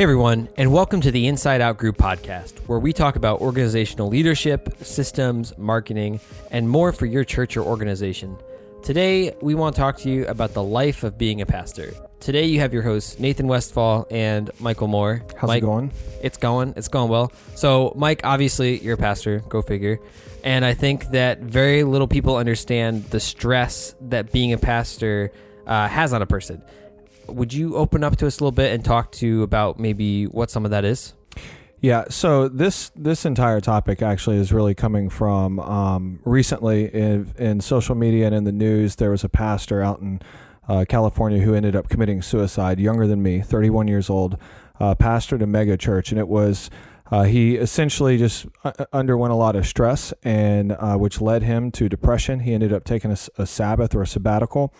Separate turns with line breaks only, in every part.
Hey everyone, and welcome to the Inside Out Group podcast, where we talk about organizational leadership, systems, marketing, and more for your church or organization. Today, we want to talk to you about the life of being a pastor. Today, you have your hosts, Nathan Westfall and Michael Moore.
How's
Mike,
it going?
It's going. It's going well. So, Mike, obviously, you're a pastor. Go figure. And I think that very little people understand the stress that being a pastor uh, has on a person. Would you open up to us a little bit and talk to about maybe what some of that is?
Yeah, so this this entire topic actually is really coming from um, recently in, in social media and in the news. There was a pastor out in uh, California who ended up committing suicide, younger than me, 31 years old, uh, pastored a mega church, and it was uh, he essentially just underwent a lot of stress, and uh, which led him to depression. He ended up taking a, a Sabbath or a sabbatical.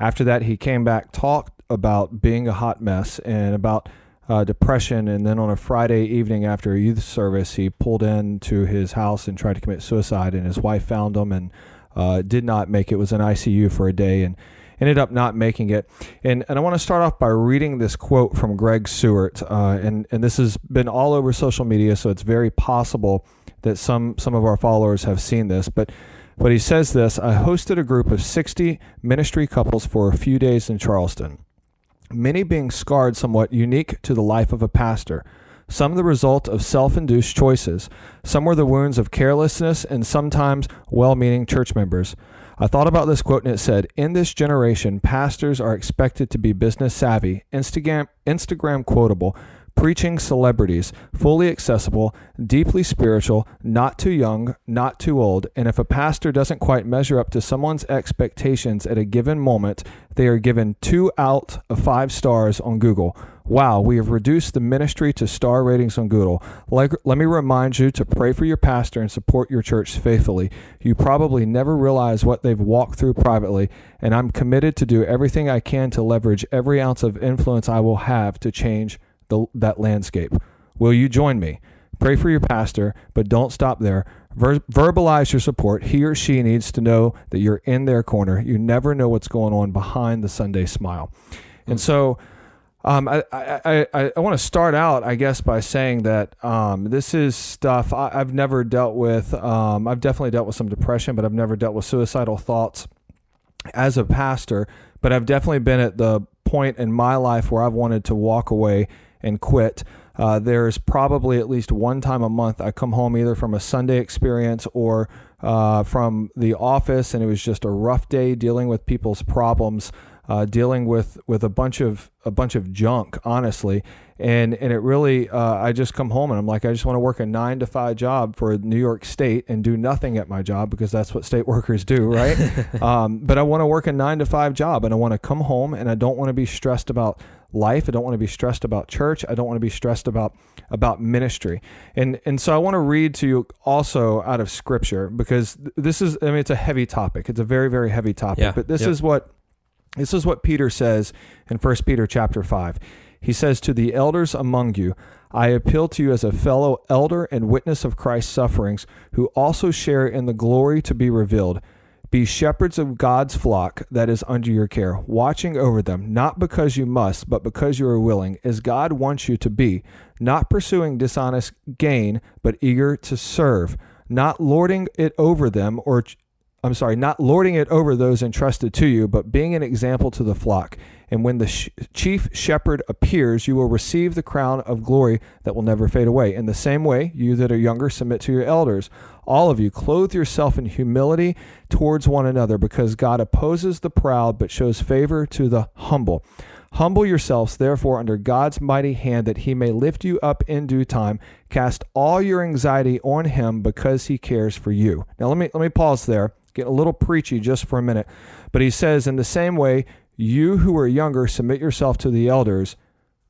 After that, he came back, talked about being a hot mess and about uh, depression. And then on a Friday evening after a youth service, he pulled into his house and tried to commit suicide. And his wife found him and uh, did not make it. Was in ICU for a day and ended up not making it. And and I want to start off by reading this quote from Greg Surratt. Uh, and and this has been all over social media, so it's very possible that some some of our followers have seen this, but. But he says this I hosted a group of 60 ministry couples for a few days in Charleston many being scarred somewhat unique to the life of a pastor. Some the result of self induced choices. Some were the wounds of carelessness and sometimes well meaning church members. I thought about this quote and it said, In this generation, pastors are expected to be business savvy, Instagram, Instagram quotable, preaching celebrities, fully accessible, deeply spiritual, not too young, not too old, and if a pastor doesn't quite measure up to someone's expectations at a given moment, they are given two out of five stars on Google. Wow, we have reduced the ministry to star ratings on Google. Like, let me remind you to pray for your pastor and support your church faithfully. You probably never realize what they've walked through privately, and I'm committed to do everything I can to leverage every ounce of influence I will have to change the, that landscape. Will you join me? Pray for your pastor, but don't stop there. Ver- verbalize your support. He or she needs to know that you're in their corner. You never know what's going on behind the Sunday smile. And so, um, I, I, I, I want to start out, I guess, by saying that um, this is stuff I, have never dealt with. Um, I've definitely dealt with some depression, but I've never dealt with suicidal thoughts as a pastor. But I've definitely been at the point in my life where I've wanted to walk away and quit. Uh, there's probably at least one time a month I come home either from a Sunday experience or uh, from the office, and it was just a rough day dealing with people's problems, uh, dealing with with a bunch of a bunch of junk, honestly. And and it really, uh, I just come home and I'm like, I just want to work a nine to five job for New York State and do nothing at my job because that's what state workers do, right? um, but I want to work a nine to five job and I want to come home and I don't want to be stressed about life. I don't want to be stressed about church. I don't want to be stressed about about ministry. And and so I want to read to you also out of scripture because this is I mean it's a heavy topic. It's a very very heavy topic,
yeah,
but this
yep.
is what this is what Peter says in 1 Peter chapter 5. He says to the elders among you, I appeal to you as a fellow elder and witness of Christ's sufferings, who also share in the glory to be revealed. Be shepherds of God's flock that is under your care, watching over them, not because you must, but because you are willing, as God wants you to be, not pursuing dishonest gain, but eager to serve, not lording it over them or I'm sorry, not lording it over those entrusted to you, but being an example to the flock. And when the sh- chief shepherd appears, you will receive the crown of glory that will never fade away. In the same way, you that are younger, submit to your elders. All of you, clothe yourself in humility towards one another, because God opposes the proud, but shows favor to the humble. Humble yourselves, therefore, under God's mighty hand, that he may lift you up in due time. Cast all your anxiety on him, because he cares for you. Now, let me let me pause there get a little preachy just for a minute. But he says, in the same way, you who are younger, submit yourself to the elders,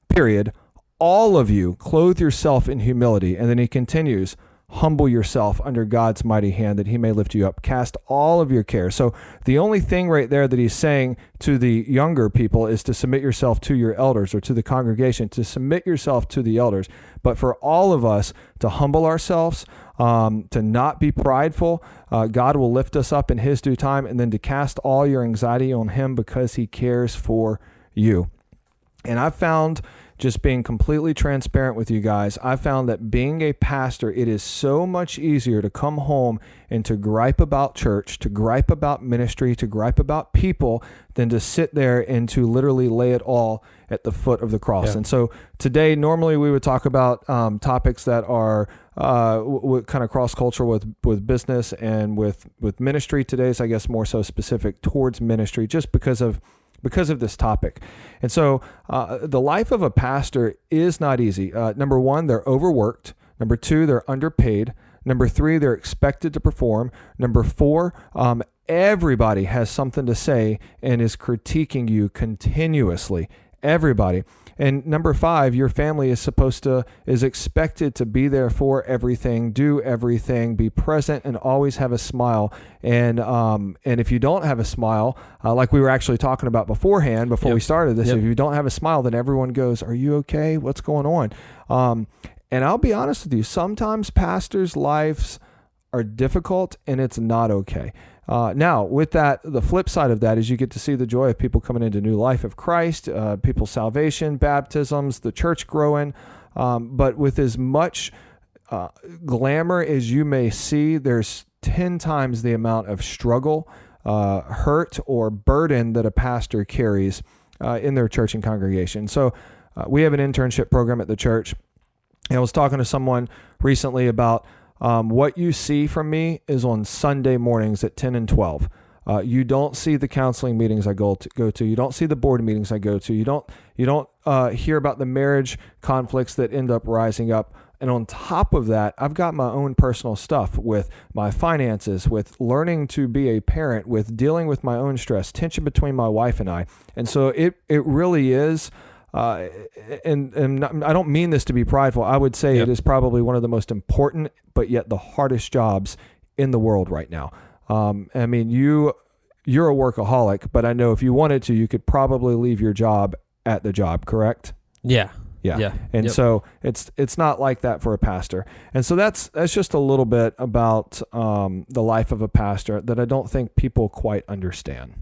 period. All of you, clothe yourself in humility. And then he continues, humble yourself under God's mighty hand that he may lift you up. Cast all of your care. So the only thing right there that he's saying to the younger people is to submit yourself to your elders or to the congregation, to submit yourself to the elders. But for all of us to humble ourselves, um, to not be prideful, uh, God will lift us up in his due time, and then to cast all your anxiety on him because he cares for you. And I've found just being completely transparent with you guys, I found that being a pastor, it is so much easier to come home and to gripe about church, to gripe about ministry, to gripe about people than to sit there and to literally lay it all at the foot of the cross.
Yeah.
And so today, normally we would talk about um, topics that are uh, w- w- kind of cross cultural with with business and with with ministry. Today's, I guess, more so specific towards ministry, just because of because of this topic. And so, uh, the life of a pastor is not easy. Uh, number one, they're overworked. Number two, they're underpaid. Number three, they're expected to perform. Number four, um, everybody has something to say and is critiquing you continuously. Everybody. And number five, your family is supposed to, is expected to be there for everything, do everything, be present, and always have a smile. And um, and if you don't have a smile, uh, like we were actually talking about beforehand, before we started this,
Yep.
if you don't have a smile, then everyone goes, "Are you okay? What's going on?" Um, and I'll be honest with you, sometimes pastors' lives are difficult, and it's not okay. Uh, now, with that, the flip side of that is you get to see the joy of people coming into new life of Christ, uh, people's salvation, baptisms, the church growing. Um, but with as much uh, glamour as you may see, there's 10 times the amount of struggle, uh, hurt, or burden that a pastor carries uh, in their church and congregation. So, uh, we have an internship program at the church. And I was talking to someone recently about um, what you see from me is on Sunday mornings at 10 and 12. Uh, you don't see the counseling meetings I go to, go to. You don't see the board meetings I go to. You don't you don't uh, hear about the marriage conflicts that end up rising up. And on top of that, I've got my own personal stuff with my finances, with learning to be a parent, with dealing with my own stress, tension between my wife and I. And so it it really is uh, and and not, I don't mean this to be prideful. I would say
Yep.
it is probably one of the most important, but yet the hardest jobs in the world right now. Um, I mean, you you're a workaholic, but I know if you wanted to, you could probably leave your job at the job. Correct?
Yeah.
Yeah.
Yeah.
And
Yep.
so it's it's not like that for a pastor. And so that's that's just a little bit about um, the life of a pastor that I don't think people quite understand.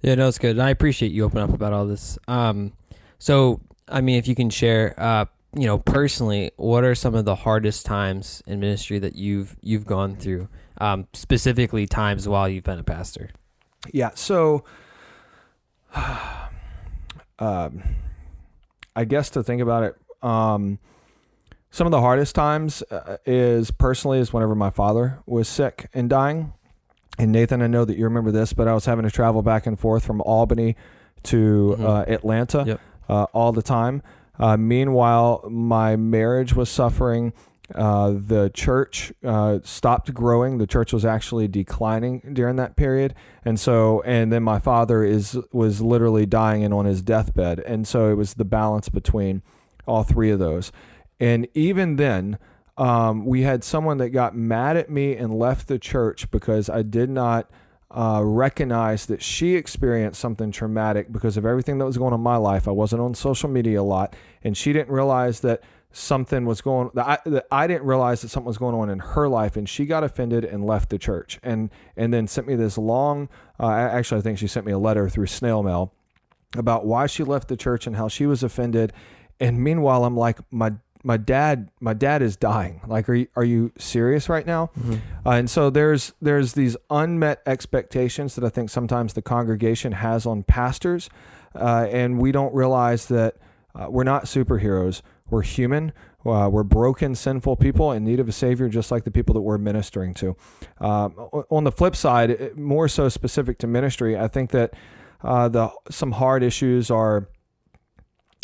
Yeah, no, it's good. And I appreciate you opening up about all this. Um, so, I mean, if you can share, uh, you know, personally, what are some of the hardest times in ministry that you've you've gone through? Um, specifically, times while you've been a pastor.
Yeah. So, um, I guess to think about it, um, some of the hardest times uh, is personally is whenever my father was sick and dying. And Nathan, I know that you remember this, but I was having to travel back and forth from Albany to
Mhm.
uh, Atlanta
Yep.
Uh, all the time. Uh, meanwhile, my marriage was suffering. Uh, the church uh, stopped growing. The church was actually declining during that period, and so and then my father is was literally dying and on his deathbed, and so it was the balance between all three of those. And even then, um, we had someone that got mad at me and left the church because I did not uh, recognize that she experienced something traumatic because of everything that was going on in my life. I wasn't on social media a lot, and she didn't realize that something was going that I, that I didn't realize that something was going on in her life and she got offended and left the church and and then sent me this long uh, actually I think she sent me a letter through snail mail about why she left the church and how she was offended and meanwhile I'm like my my dad my dad is dying. Like are you, are you serious right now? Uh, and so there's there's these unmet expectations that I think sometimes the congregation has on pastors uh, and we don't realize that uh, we're not superheroes. We're human. Uh, we're broken sinful people in need of a savior just like the people that we're ministering to. Um, on the flip side more so specific to ministry i think that uh, the some hard issues are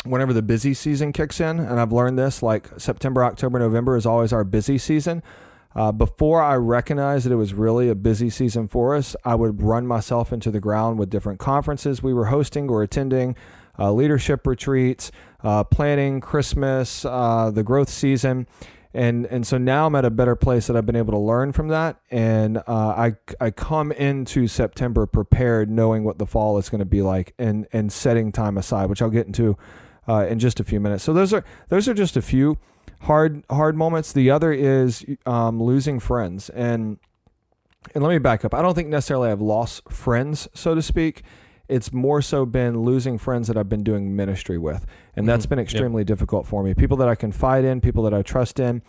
whenever the busy season kicks in, and I've learned this like September, October, November is always our busy season. Uh, before I recognized that it was really a busy season for us, I would run myself into the ground with different conferences we were hosting or attending, uh, leadership retreats, uh, planning Christmas, uh, the growth season. And, and so now I'm at a better place that I've been able to learn from that. And uh, I, I come into September prepared, knowing what the fall is going to be like and, and setting time aside, which I'll get into uh, in just a few minutes. So those are those are just a few hard hard moments. The other is um, losing friends, and and let me back up. I don't think necessarily I've lost friends, so to speak. it's more so been losing friends that I've been doing ministry with, and that's
Mhm.
been
Yep.
extremely difficult for me. People that I confide in, people that I trust in,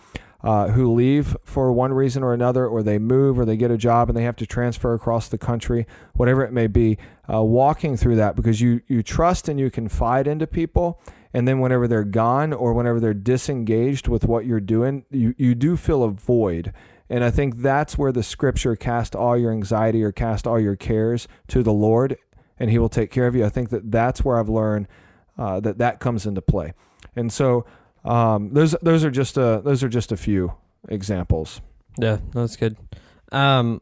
uh, who leave for one reason or another, or they move, or they get a job and they have to transfer across the country, whatever it may be. Uh, walking through that because you you trust and you confide into people, and then whenever they're gone or whenever they're disengaged with what you're doing, you you do feel a void. And I think that's where the scripture cast all your anxiety or cast all your cares to the Lord, and He will take care of you. I think that that's where I've learned uh, that that comes into play. And so um, those those are just a those are just a few examples.
Yeah, that's good. Um,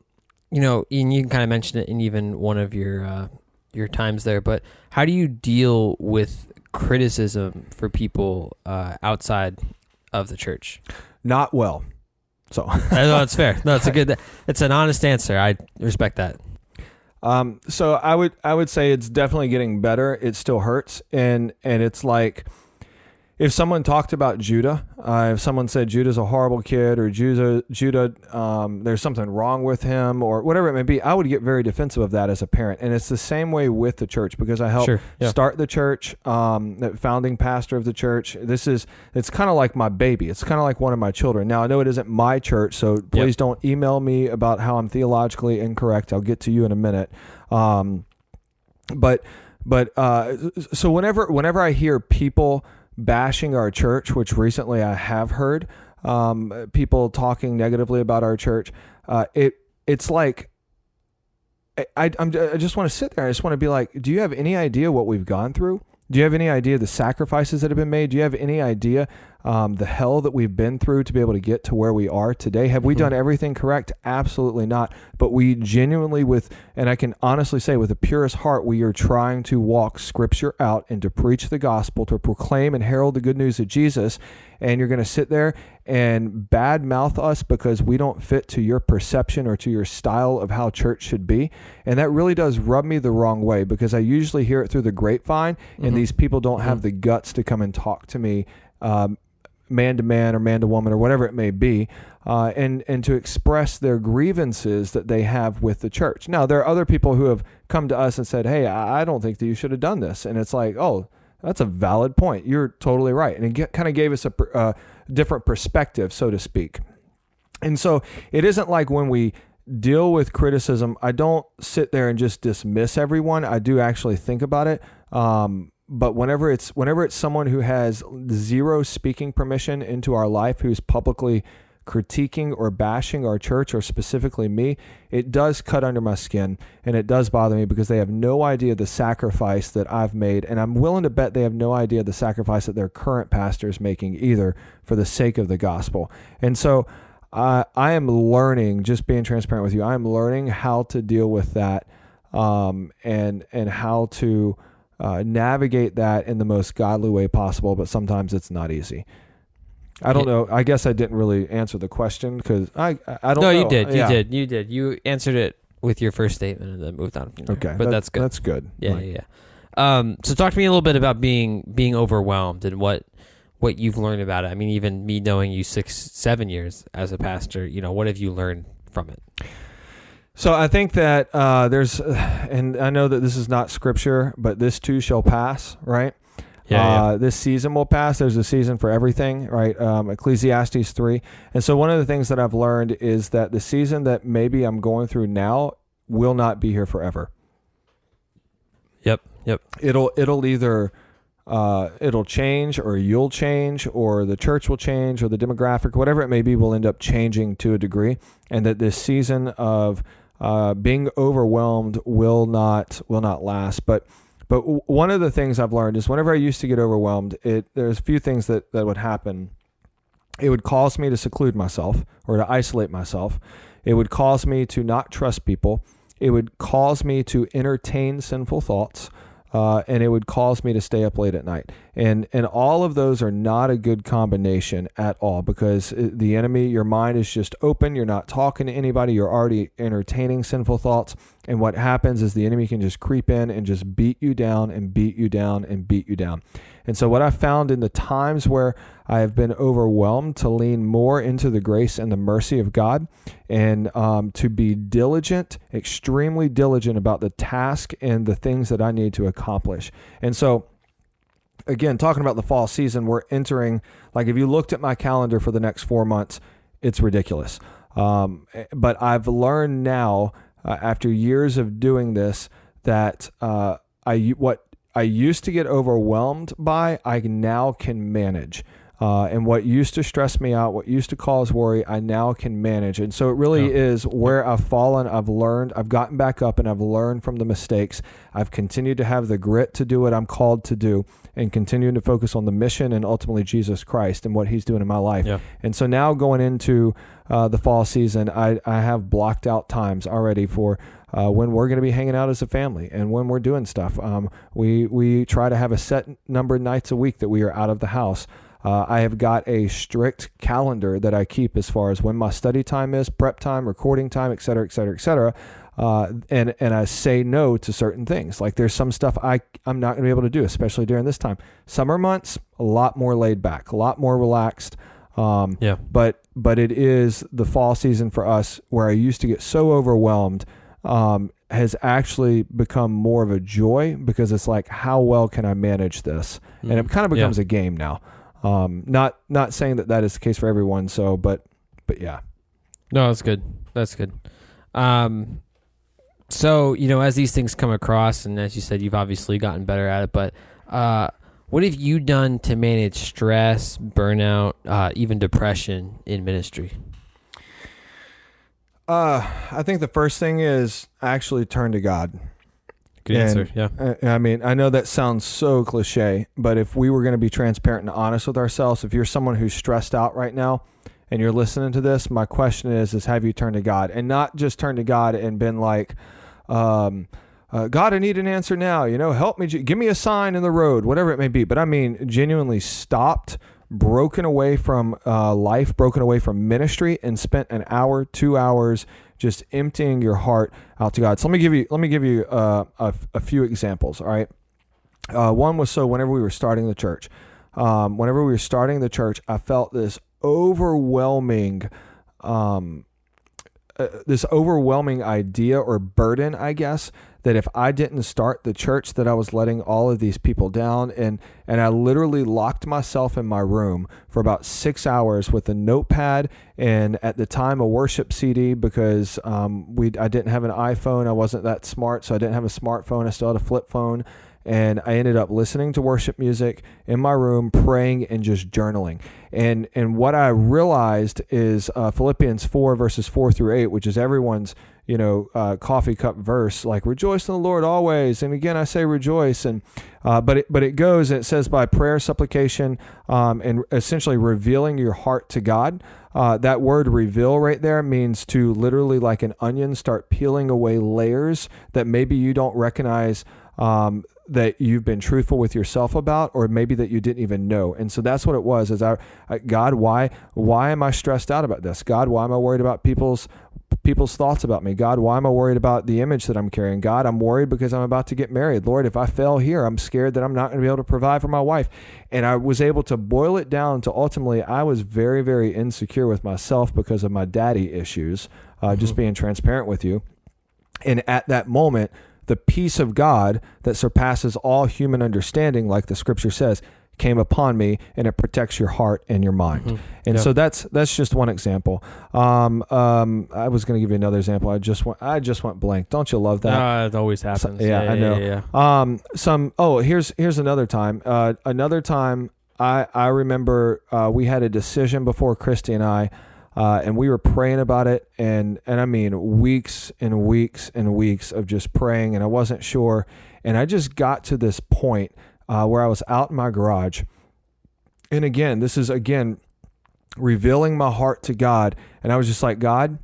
you know, and you can kind of mentioned it in even one of your uh, your times there, but how do you deal with criticism for people uh, outside of the church?
Not well. So
no, that's fair. No, it's a good. It's an honest answer. I respect that.
Um, so I would I would say it's definitely getting better. It still hurts, and and it's like if someone talked about Judah, uh, if someone said Judah's a horrible kid or Judah Judah um, there's something wrong with him or whatever it may be, I would get very defensive of that as a parent. And it's the same way with the church because I help
Sure. Yeah.
start the church, um, the founding pastor of the church. This is it's kind of like my baby. It's kind of like one of my children. Now I know it isn't my church, so please don't email me about how I'm theologically incorrect. I'll get to you in a minute. Um, but but uh, so whenever whenever I hear people bashing our church, which recently I have heard um, people talking negatively about our church, uh, it it's like I, I, I just want to sit there. I just want to be like, do you have any idea what we've gone through? Do you have any idea the sacrifices that have been made? Do you have any idea um, the hell that we've been through to be able to get to where we are today? Have we
Mhm.
done everything correct? Absolutely not. But we genuinely, with, and I can honestly say, with the purest heart, we are trying to walk Scripture out and to preach the gospel, to proclaim and herald the good news of Jesus. And you're going to sit there and bad mouth us because we don't fit to your perception or to your style of how church should be. And that really does rub me the wrong way because I usually hear it through the grapevine, and
Mhm.
these people don't have
Mhm.
the guts to come and talk to me. Um, man to man or man to woman or whatever it may be, uh, and and to express their grievances that they have with the church. Now there are other people who have come to us and said, "Hey, I don't think that you should have done this," and it's like, "Oh, that's a valid point. You're totally right," and it kind of gave us a uh, different perspective, so to speak. And so it isn't like when we deal with criticism, I don't sit there and just dismiss everyone. I do actually think about it. Um, but whenever it's whenever it's someone who has zero speaking permission into our life, who's publicly critiquing or bashing our church or specifically me, it does cut under my skin and it does bother me because they have no idea the sacrifice that I've made. And I'm willing to bet they have no idea the sacrifice that their current pastor is making either for the sake of the gospel. And so uh, I am learning, just being transparent with you, I'm learning how to deal with that um, and, and how to uh, navigate that in the most godly way possible. But sometimes it's not easy. I don't know. I guess I didn't really answer the question because I I don't know.
No,
know.
you did. You
Yeah.
did. You did. You answered it with your first statement and then moved on from there.
Okay,
but
that-
that's good.
That's good.
Yeah,
Like,
yeah, yeah. Um, so talk to me a little bit about being being overwhelmed and what what you've learned about it. I mean, even me knowing you six, seven years as a pastor, you know, what have you learned from it?
So I think that uh, there's, and I know that this is not scripture, but this too shall pass, right? uh, This season will pass. There's a season for everything, right? Um, Ecclesiastes 3. And so one of the things that I've learned is that the season that maybe I'm going through now will not be here forever.
Yep. Yep.
It'll it'll either uh, it'll change or you'll change or the church will change or the demographic whatever it may be will end up changing to a degree and that this season of uh, being overwhelmed will not will not last. But but one of the things I've learned is whenever I used to get overwhelmed it there's a few things that that would happen. It would cause me to seclude myself or to isolate myself. It would cause me to not trust people. It would cause me to entertain sinful thoughts uh, and it would cause me to stay up late at night. and and all of those are not a good combination at all because the enemy your mind is just open. You're not talking to anybody. You're already entertaining sinful thoughts. And what happens is the enemy can just creep in and just beat you down and beat you down and beat you down and so what i found in the times where i have been overwhelmed to lean more into the grace and the mercy of god and um, to be diligent extremely diligent about the task and the things that i need to accomplish and so again, talking about the fall season, we're entering, like, if you looked at my calendar for the next four months, it's ridiculous. Um, but I've learned now, uh, after years of doing this, that uh, I what I used to get overwhelmed by, I now can manage. Uh, and what used to stress me out, what used to cause worry, I now can manage. And so it really yeah. is where I've fallen. I've learned, I've gotten back up, and I've learned from the mistakes. I've continued to have the grit to do what I'm called to do and continuing to focus on the mission and ultimately Jesus Christ and what He's doing in my life. Yeah. And so now going into uh, the fall season, I, I have blocked out times already for. Uh, when we're going to be hanging out as a family and when we're doing stuff. Um, we we try to have a set number of nights a week that we are out of the house. Uh, I have got a strict calendar that I keep as far as when my study time is, prep time, recording time, et cetera, et cetera, et cetera. Uh, and and I say no to certain things. Like there's some stuff I I'm not going to be able to do, especially during this time. Summer months, a lot more laid back, a lot more relaxed. Um, yeah. But but it is the fall season for us where I used to get so overwhelmed. Um, has actually become more of a joy because it's like how well can I manage this, mm. and it kind of becomes yeah. a game now. Um, not not saying that that is the case for everyone. So, but but yeah.
No, that's good. That's good. Um, so you know, as these things come across, and as you said, you've obviously gotten better at it. But uh, what have you done to manage stress, burnout, uh, even depression in ministry?
Uh, I think the first thing is actually turn to God.
Good and, answer. Yeah.
Uh, I mean, I know that sounds so cliche, but if we were going to be transparent and honest with ourselves, if you're someone who's stressed out right now and you're listening to this, my question is: is have you turned to God and not just turned to God and been like, um, uh, God, I need an answer now. You know, help me. Give me a sign in the road, whatever it may be. But I mean, genuinely stopped, broken away from uh, life, broken away from ministry, and spent an hour, two hours just emptying your heart out to God. So let me give you let me give you uh, a, a, few examples. All right, uh, one was so whenever we were starting the church, um, whenever we were starting the church, I felt this overwhelming. Um, uh, this overwhelming idea or burden, I guess, that if I didn't start the church, that I was letting all of these people down, and and I literally locked myself in my room for about six hours with a notepad and at the time a worship CD because um, we I didn't have an iPhone, I wasn't that smart, so I didn't have a smartphone. I still had a flip phone, and I ended up listening to worship music in my room, praying and just journaling. And and what I realized is uh, Philippians four verses four through eight, which is everyone's you know uh, coffee cup verse, like rejoice in the Lord always. And again, I say rejoice. And uh, but it, but it goes and it says by prayer, supplication, um, and essentially revealing your heart to God. Uh, that word reveal right there means to literally like an onion start peeling away layers that maybe you don't recognize um, that you've been truthful with yourself about or maybe that you didn't even know. And so that's what it was is I, I, god why why am i stressed out about this? God why am i worried about people's people's thoughts about me? God why am i worried about the image that i'm carrying? God i'm worried because i'm about to get married. Lord if i fail here i'm scared that i'm not going to be able to provide for my wife. And i was able to boil it down to ultimately i was very very insecure with myself because of my daddy issues uh, mm-hmm. just being transparent with you. And at that moment the peace of God that surpasses all human understanding, like the scripture says, came upon me and it protects your heart and your mind. Mm-hmm. And yeah. so that's that's just one example. Um, um, I was going to give you another example. I just went I just went blank. Don't you love that?
Uh, it always happens.
So, yeah, yeah, I know. Yeah, yeah, Um, some oh here's here's another time. Uh, another time I I remember uh, we had a decision before Christy and I uh, and we were praying about it, and and I mean weeks and weeks and weeks of just praying, and I wasn't sure, and I just got to this point uh, where I was out in my garage, and again, this is again revealing my heart to God, and I was just like, God,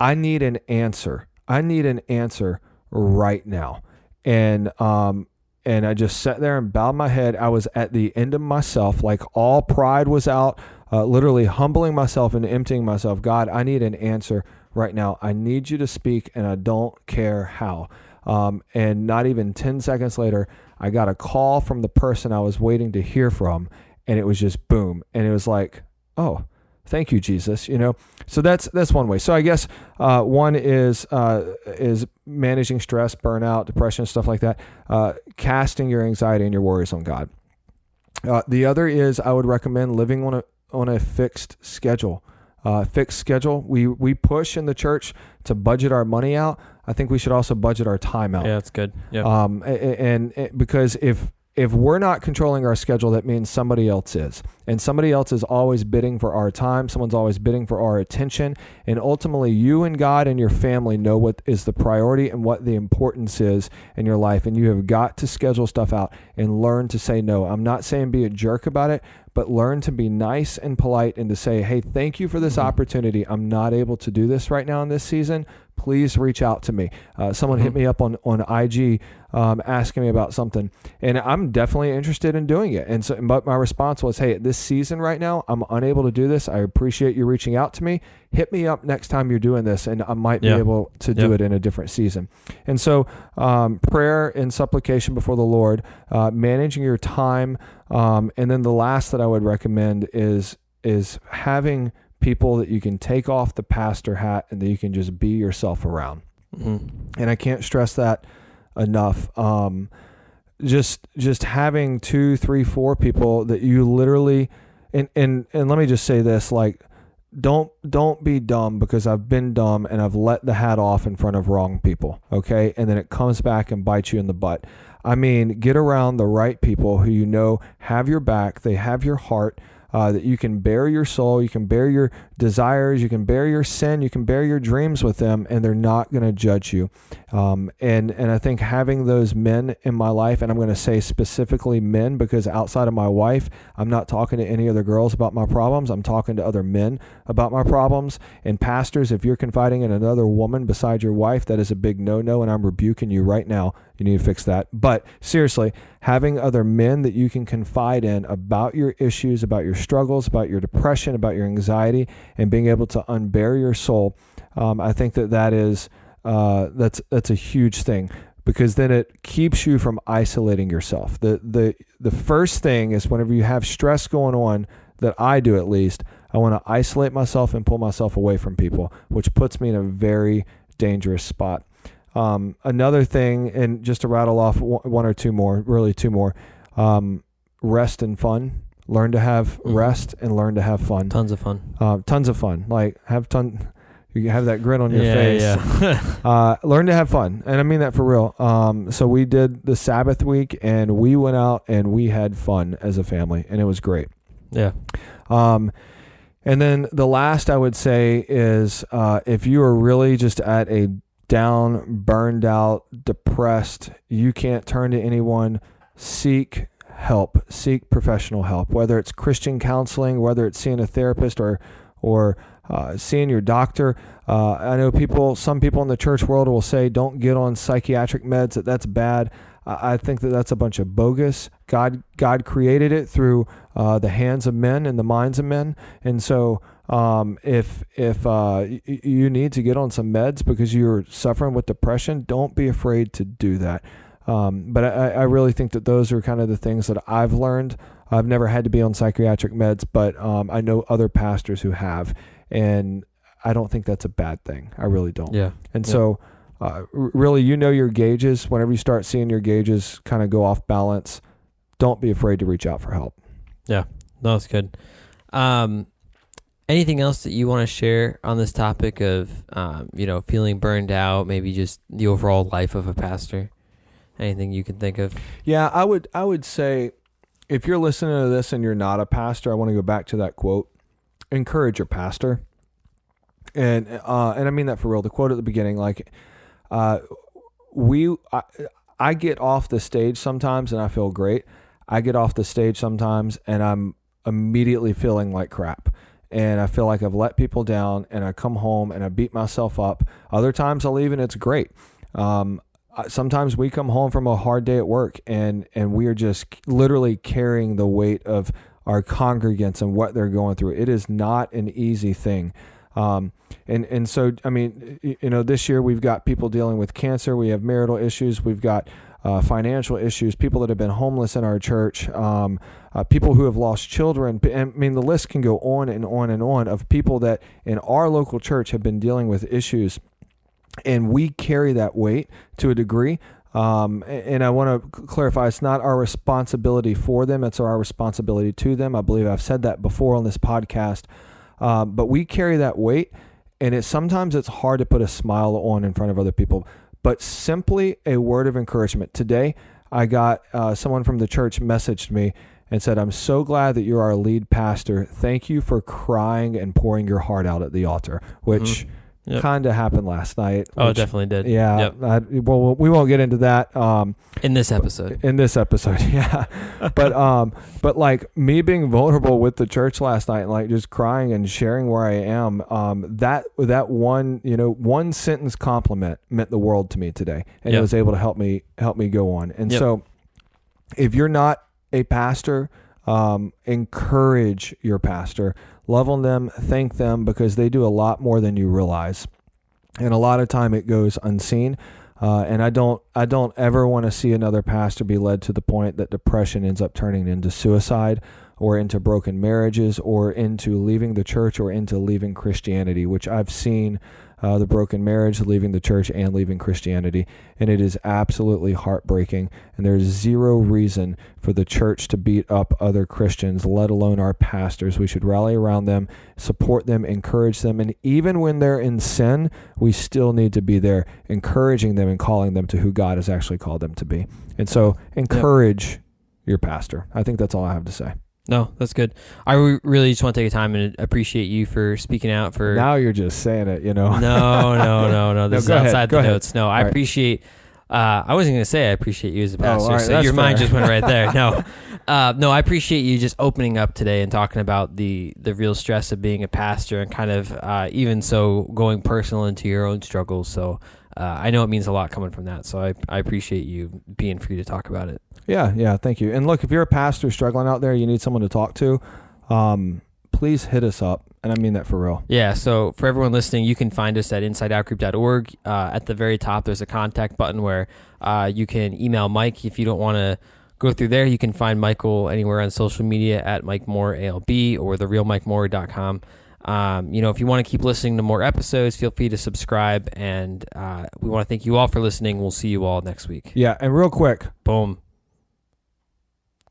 I need an answer. I need an answer right now, and um, and I just sat there and bowed my head. I was at the end of myself, like all pride was out, uh, literally humbling myself and emptying myself. God, I need an answer right now. I need you to speak, and I don't care how. Um, and not even 10 seconds later, I got a call from the person I was waiting to hear from, and it was just boom. And it was like, oh, thank you, Jesus. You know, so that's that's one way. So I guess uh, one is uh, is managing stress, burnout, depression, stuff like that. Uh, casting your anxiety and your worries on God. Uh, the other is I would recommend living on a on a fixed schedule. Uh, fixed schedule. We we push in the church to budget our money out. I think we should also budget our time out.
Yeah, that's good. Yeah.
Um, and, and because if if we're not controlling our schedule, that means somebody else is. And somebody else is always bidding for our time. Someone's always bidding for our attention. And ultimately, you and God and your family know what is the priority and what the importance is in your life. And you have got to schedule stuff out and learn to say no. I'm not saying be a jerk about it, but learn to be nice and polite and to say, hey, thank you for this opportunity. I'm not able to do this right now in this season, please reach out to me. Uh, someone mm-hmm. hit me up on on IG um, asking me about something, and I'm definitely interested in doing it. And so, but my response was, "Hey, this season right now, I'm unable to do this. I appreciate you reaching out to me. Hit me up next time you're doing this, and I might yeah. be able to do it in a different season." And so, um, prayer and supplication before the Lord, uh, managing your time, um, and then the last that I would recommend is is having people that you can take off the pastor hat and that you can just be yourself around. Mm-hmm. And I can't stress that enough. Um, just just having two, three, four people that you literally and and and let me just say this like don't don't be dumb because I've been dumb and I've let the hat off in front of wrong people, okay? And then it comes back and bites you in the butt. I mean, get around the right people who you know have your back, they have your heart, uh, that you can bear your soul, you can bear your desires, you can bear your sin, you can bear your dreams with them, and they're not going to judge you. Um, and and I think having those men in my life, and I'm going to say specifically men because outside of my wife, I'm not talking to any other girls about my problems. I'm talking to other men about my problems. And pastors, if you're confiding in another woman beside your wife, that is a big no-no, and I'm rebuking you right now. You need to fix that. But seriously, having other men that you can confide in about your issues, about your struggles, about your depression, about your anxiety, and being able to unbear your soul, um, I think that that is uh, that's that's a huge thing because then it keeps you from isolating yourself. The the the first thing is whenever you have stress going on, that I do at least, I want to isolate myself and pull myself away from people, which puts me in a very dangerous spot. Um, another thing, and just to rattle off one or two more, really two more, um, rest and fun. Learn to have mm-hmm. rest and learn to have fun.
Tons of fun.
Uh, tons of fun. Like have ton. You have that grin on your yeah, face. Yeah. uh, learn to have fun, and I mean that for real. Um, so we did the Sabbath week, and we went out and we had fun as a family, and it was great.
Yeah.
Um, and then the last I would say is uh, if you are really just at a down, burned out, depressed, you can't turn to anyone, seek help, seek professional help, whether it's Christian counseling, whether it's seeing a therapist or or uh, seeing your doctor. Uh, I know people, some people in the church world will say, don't get on psychiatric meds, that that's bad. I think that that's a bunch of bogus. God, God created it through uh, the hands of men and the minds of men, and so um, if if uh, y- you need to get on some meds because you're suffering with depression, don't be afraid to do that. Um, but I, I really think that those are kind of the things that I've learned. I've never had to be on psychiatric meds, but um, I know other pastors who have, and I don't think that's a bad thing. I really don't.
Yeah.
And
yeah.
so, uh, really, you know your gauges. Whenever you start seeing your gauges kind of go off balance, don't be afraid to reach out for help.
Yeah, no, that's good. Um, anything else that you want to share on this topic of um, you know feeling burned out maybe just the overall life of a pastor anything you can think of?
Yeah i would i would say if you're listening to this and you're not a pastor i want to go back to that quote encourage your pastor. And uh, and i mean that for real. The quote at the beginning like uh, we I, I get off the stage sometimes and i feel great. I get off the stage sometimes and i'm immediately feeling like crap. And I feel like I've let people down and I come home and I beat myself up. Other times I leave and it's great. Um, sometimes we come home from a hard day at work and and we are just literally carrying the weight of our congregants and what they're going through. It is not an easy thing. Um, and and so I mean, you know, this year we've got people dealing with cancer, we have marital issues, we've got uh, financial issues, people that have been homeless in our church, um, uh, people who have lost children. I mean, the list can go on and on and on of people that in our local church have been dealing with issues, and we carry that weight to a degree. Um, and I want to clarify, it's not our responsibility for them; it's our responsibility to them. I believe I've said that before on this podcast. Um, but we carry that weight, and it sometimes it's hard to put a smile on in front of other people. But simply a word of encouragement. Today, I got uh, someone from the church messaged me and said, "I'm so glad that you're our lead pastor. Thank you for crying and pouring your heart out at the altar," which. Mm-hmm Yep. kind of happened last night.
Oh, it definitely did.
Yeah. Yep. I, well, we won't get into that. Um,
in this episode.
In this episode, yeah. but um, but like me being vulnerable with the church last night and like just crying and sharing where I am. Um, that that one you know one sentence compliment meant the world to me today, and yep. it was able to help me help me go on. And so, if you're not a pastor, um, encourage your pastor love on them, thank them because they do a lot more than you realize. And a lot of time it goes unseen. Uh, and I don't, I don't ever want to see another pastor be led to the point that depression ends up turning into suicide or into broken marriages or into leaving the church or into leaving Christianity, which I've seen uh, the broken marriage, leaving the church, and leaving Christianity. And it is absolutely heartbreaking. And there's zero reason for the church to beat up other Christians, let alone our pastors. We should rally around them, support them, encourage them. And even when they're in sin, we still need to be there, encouraging them and calling them to who God has actually called them to be. And so encourage yep. your pastor. I think that's all I have to say.
No, that's good. I re- really just want to take a time and appreciate you for speaking out. For
now, you're just saying it. You know.
no, no, no, no. This no, is outside the notes. No, I right. appreciate. Uh, I wasn't going to say I appreciate you as a oh, pastor, oh, right, so your fair. mind just went right there. No, uh, no, I appreciate you just opening up today and talking about the the real stress of being a pastor and kind of uh, even so going personal into your own struggles. So uh, I know it means a lot coming from that. So I I appreciate you being free to talk about it.
Yeah, yeah, thank you. And look, if you're a pastor struggling out there, you need someone to talk to, um, please hit us up. And I mean that for real.
Yeah. So for everyone listening, you can find us at insideoutgroup.org. Uh, at the very top, there's a contact button where uh, you can email Mike if you don't want to go through there. You can find Michael anywhere on social media at Mike Moore ALB or therealmikemoore.com. Um, you know, if you want to keep listening to more episodes, feel free to subscribe. And uh, we want to thank you all for listening. We'll see you all next week.
Yeah. And real quick,
boom.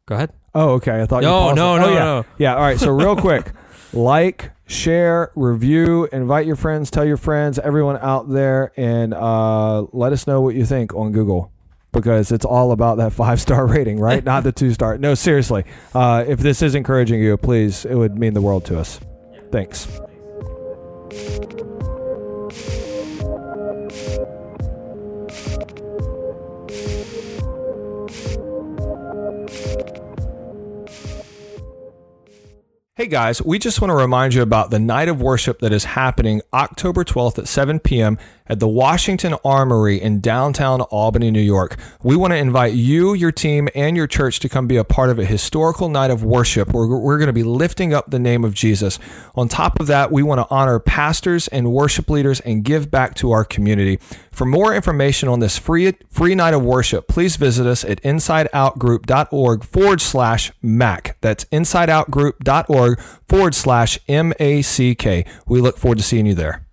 Go ahead.
Oh, okay. I thought
no,
you
no, no,
oh, yeah.
no.
Yeah. All right. So real quick, like, share, review, invite your friends, tell your friends, everyone out there, and uh, let us know what you think on Google because it's all about that five star rating, right? Not the two star. No, seriously. Uh, if this is encouraging you, please, it would mean the world to us. Thanks. Hey guys, we just want to remind you about the night of worship that is happening October 12th at 7 p.m. at the Washington Armory in downtown Albany, New York. We want to invite you, your team, and your church to come be a part of a historical night of worship where we're going to be lifting up the name of Jesus. On top of that, we want to honor pastors and worship leaders and give back to our community. For more information on this free, free night of worship, please visit us at insideoutgroup.org forward slash MACK. That's insideoutgroup.org forward slash M A C K. We look forward to seeing you there.